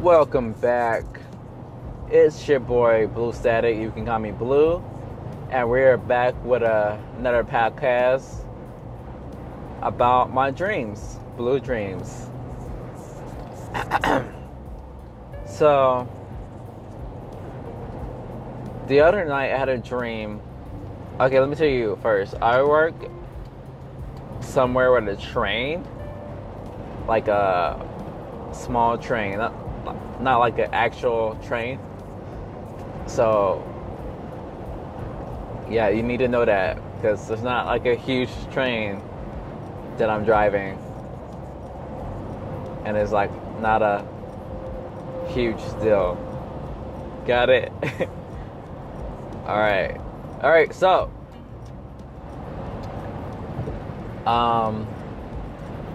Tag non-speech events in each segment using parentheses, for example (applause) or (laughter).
Welcome back. It's your boy Blue Static. You can call me Blue. And we're back with a, another podcast about my dreams, blue dreams. (clears throat) so, the other night I had a dream. Okay, let me tell you first. I work somewhere with a train, like a small train, not like an actual train. So, yeah, you need to know that because there's not like a huge train that I'm driving, and it's like not a huge deal. Got it? (laughs) All right. All right, so um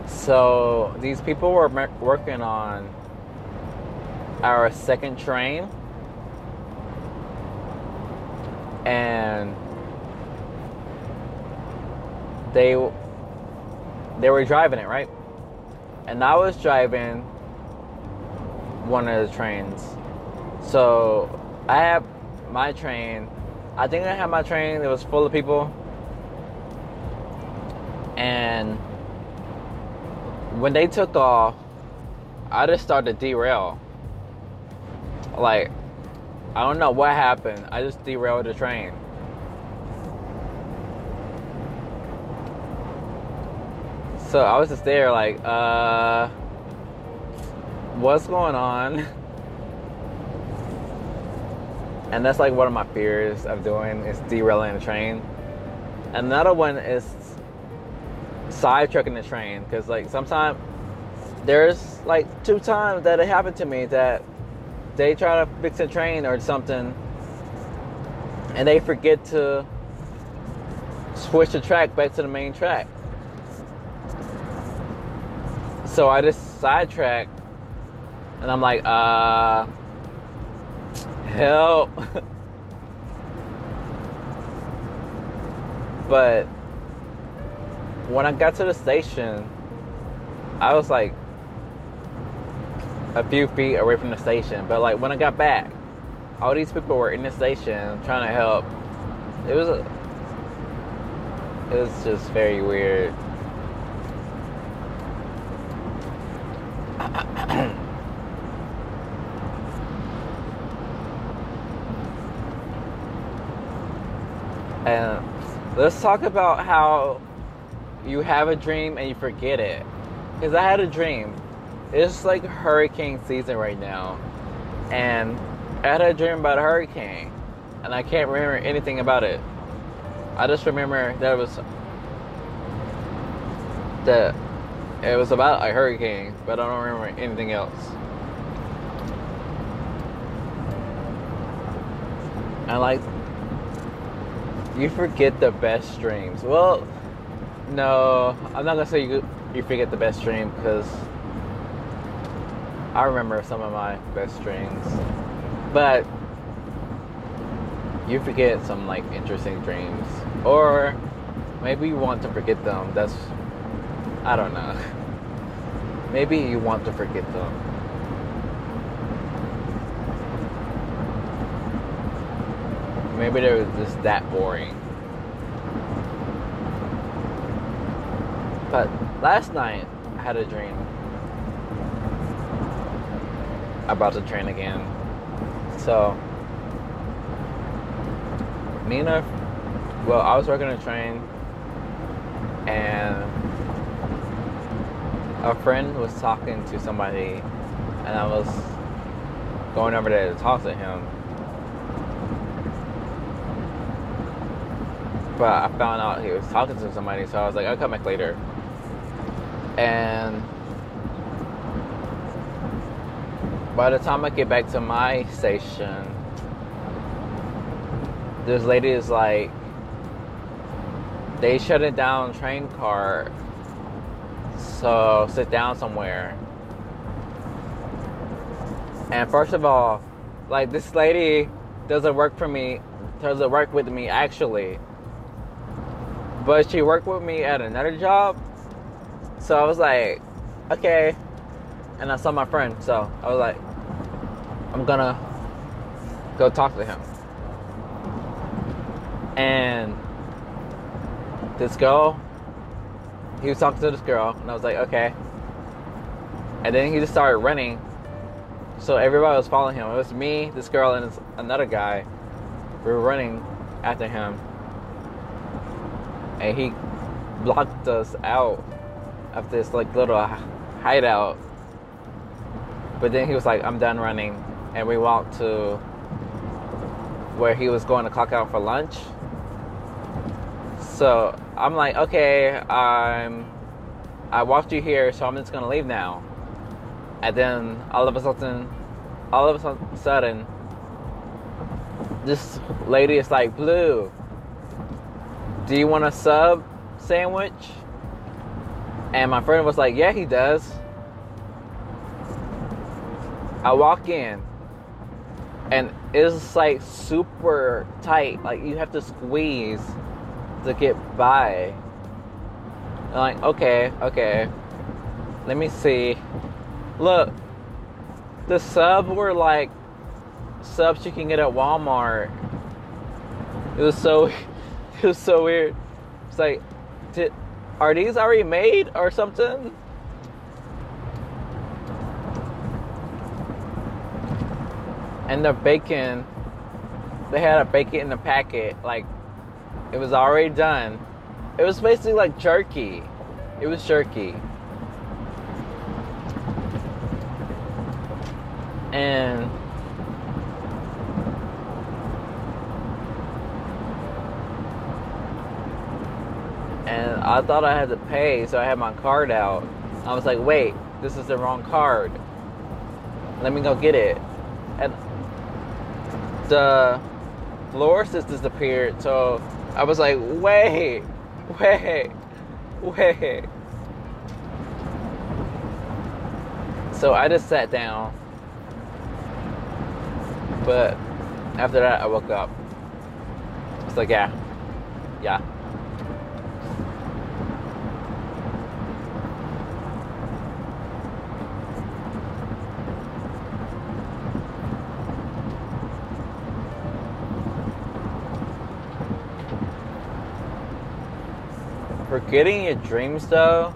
so these people were working on our second train and they they were driving it, right? And I was driving one of the trains. So I have my train. I think I had my train. It was full of people. And when they took off, I just started to derail. Like, I don't know what happened. I just derailed the train. So I was just there, like, uh, what's going on? (laughs) And that's like one of my fears of doing is derailing a train. Another one is sidetracking the train because like sometimes there's like two times that it happened to me that they try to fix a train or something and they forget to switch the track back to the main track. So I just sidetrack and I'm like, uh, help. (laughs) but when I got to the station, I was like a few feet away from the station. But like when I got back, all these people were in the station trying to help. It was a, it was just very weird. (coughs) and let's talk about how you have a dream and you forget it. Because I had a dream. It's like hurricane season right now. And I had a dream about a hurricane. And I can't remember anything about it. I just remember that it was that it was about a hurricane, but I don't remember anything else. And like you forget the best dreams. Well, no, I'm not gonna say you you forget the best dream because I remember some of my best dreams, but you forget some like interesting dreams, or maybe you want to forget them. That's I don't know. (laughs) Maybe you want to forget them. Maybe they were just that boring. But last night I had a dream about to train again. So me and a, well, I was working a train and a friend was talking to somebody and I was going over there to talk to him but I found out he was talking to somebody, so I was like, I'll come back later. And by the time I get back to my station, this lady is like, they shut it down train car, so sit down somewhere. And first of all, like this lady doesn't work for me, doesn't work with me actually but she worked with me at another job. So I was like, okay. And I saw my friend, so I was like, I'm gonna go talk to him. And this girl, he was talking to this girl, and I was like, okay. And then he just started running. So everybody was following him. It was me, this girl, and this, another guy. We were running after him. And he blocked us out of this like little hideout. But then he was like, I'm done running. And we walked to where he was going to clock out for lunch. So I'm like, okay, I'm I walked you here, so I'm just gonna leave now. And then all of a sudden, all of a sudden, this lady is like, Blue, do you want a sub sandwich? And my friend was like, Yeah, he does. I walk in, and it's like super tight. Like you have to squeeze to get by. Like, okay, okay. Let me see. Look, the sub were like subs you can get at Walmart. It was so, (laughs) it was so weird. It's like, did are these already made or something? And the bacon, they had a bacon in the packet, like it was already done. It was basically like jerky. It was jerky. And and I thought I had to pay, so I had my card out. I was like, wait, this is the wrong card. Let me go get it. The fluorescence disappeared, so I was like, wait, wait, wait. So I just sat down. But after that, I woke up. It's like, yeah, yeah. Forgetting your dreams though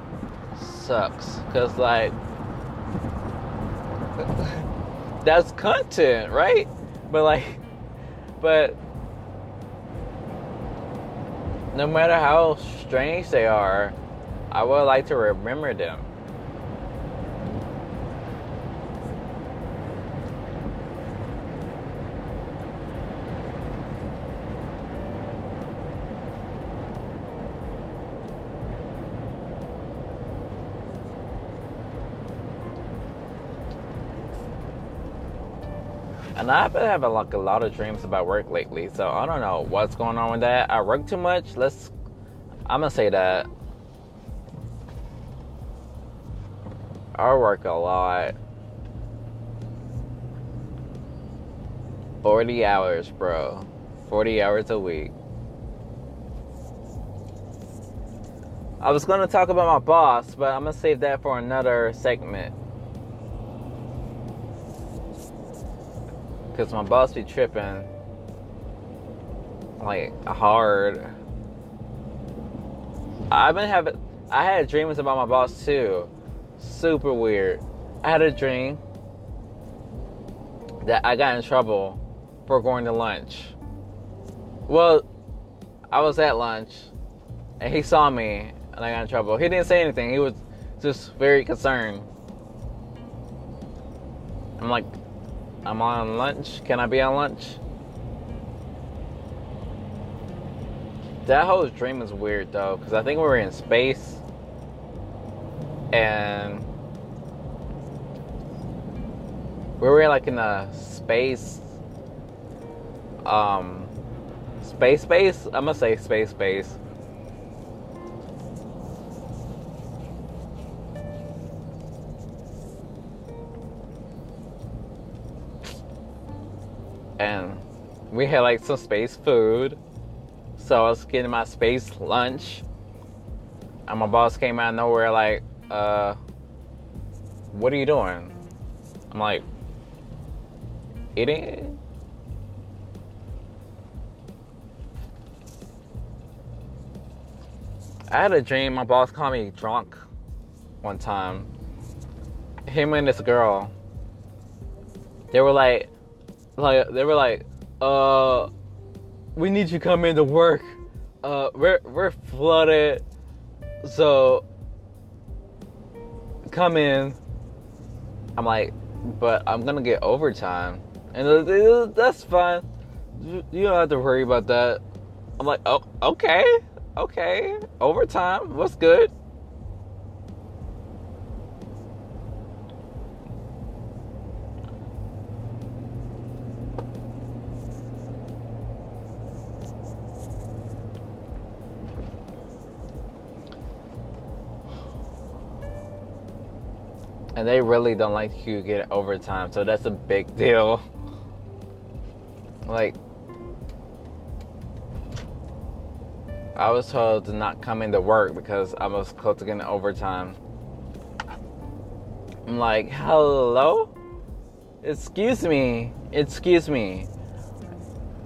sucks. Because like (laughs) that's content right? But like but no matter how strange they are i would like to remember them And I've been having like a lot of dreams about work lately, so I don't know what's going on with that. I work too much. Let's. I'm gonna say that. I work a lot. 40 hours, bro. 40 hours a week. I was gonna talk about my boss, but I'm gonna save that for another segment. Because my boss be tripping like hard. I've been having, I had dreams about my boss too. Super weird. I had a dream that I got in trouble for going to lunch. Well, I was at lunch and he saw me and I got in trouble. He didn't say anything, he was just very concerned. I'm like, I'm on lunch. Can I be on lunch? That whole dream is weird though, because I think we were in space and we were like in a space um space space i'm gonna say space space we had like some space food. So I was getting my space lunch. And my boss came out of nowhere like, uh, what are you doing? I'm like, eating. I had a dream. My boss called me drunk one time. Him and this girl. They were like, like they were like, uh, we need you to come into work. Uh, we're we're flooded, so come in. I'm like, but I'm gonna get overtime, and that's fine. You don't have to worry about that. I'm like, oh, okay, okay, overtime. What's good? And they really don't like you get overtime, so that's a big deal. Like, I was told to not come into work because I was close to getting overtime. I'm like, hello? Excuse me. Excuse me.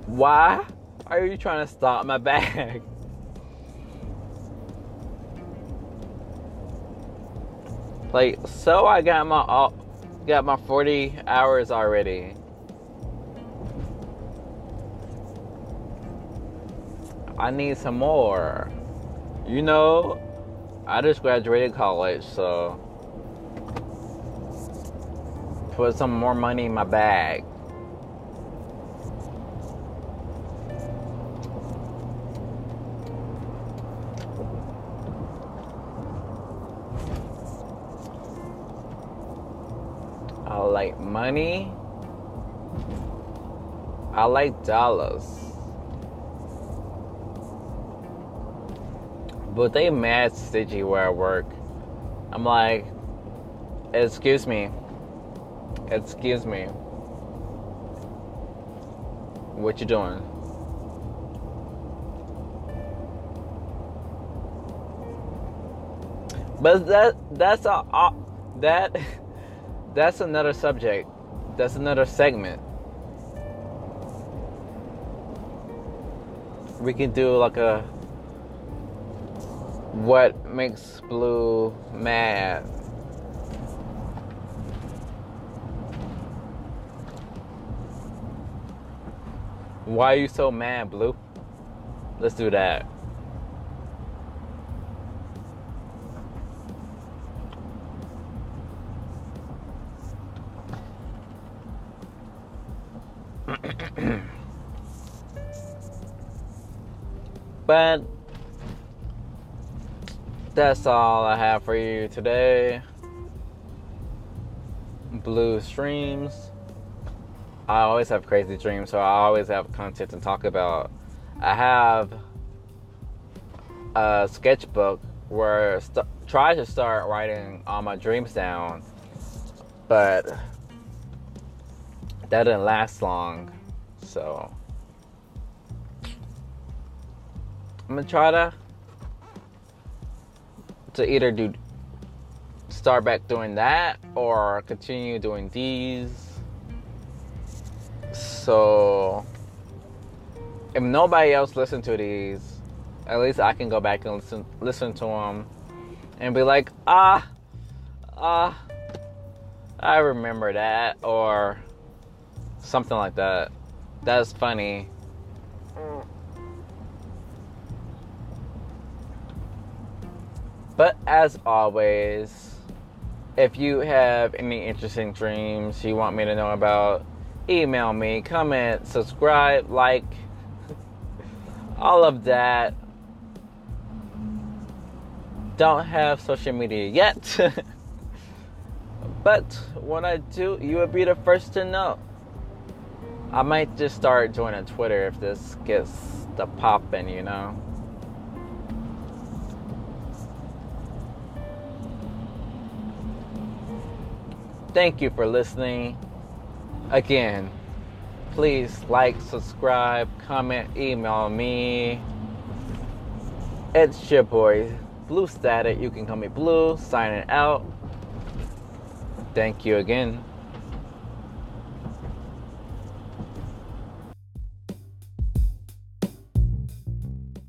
Why are you trying to stop my (laughs) bag? Like, so I got my uh, got my 40 hours already. I need some more. You know, I just graduated college, so put some more money in my bag. Like money. I like dollars. But they mad stingy where I work. I'm like, excuse me. Excuse me. What you doing? But that that's a that (laughs) that's another subject. That's another segment. We can do like a what makes blue mad. Why are you so mad, Blue? Let's do that. But that's all I have for you today. Blue dreams. I always have crazy dreams, so I always have content to talk about. I have a sketchbook where I st- try to start writing all my dreams down, but that didn't last long. So I'm gonna try to to either do start back doing that or continue doing these. So if nobody else listen to these, at least I can go back and listen listen to them and be like, ah, ah, I remember that or something like that. That's funny. But as always, if you have any interesting dreams you want me to know about, email me, comment, subscribe, like, (laughs) all of that. Don't have social media yet. (laughs) but when I do, you will be the first to know. I might just start joining Twitter if this gets the popping, you know. Thank you for listening. Again, please like, subscribe, comment, email me. It's your boy, Blue Static. You can call me Blue, signing out. Thank you again.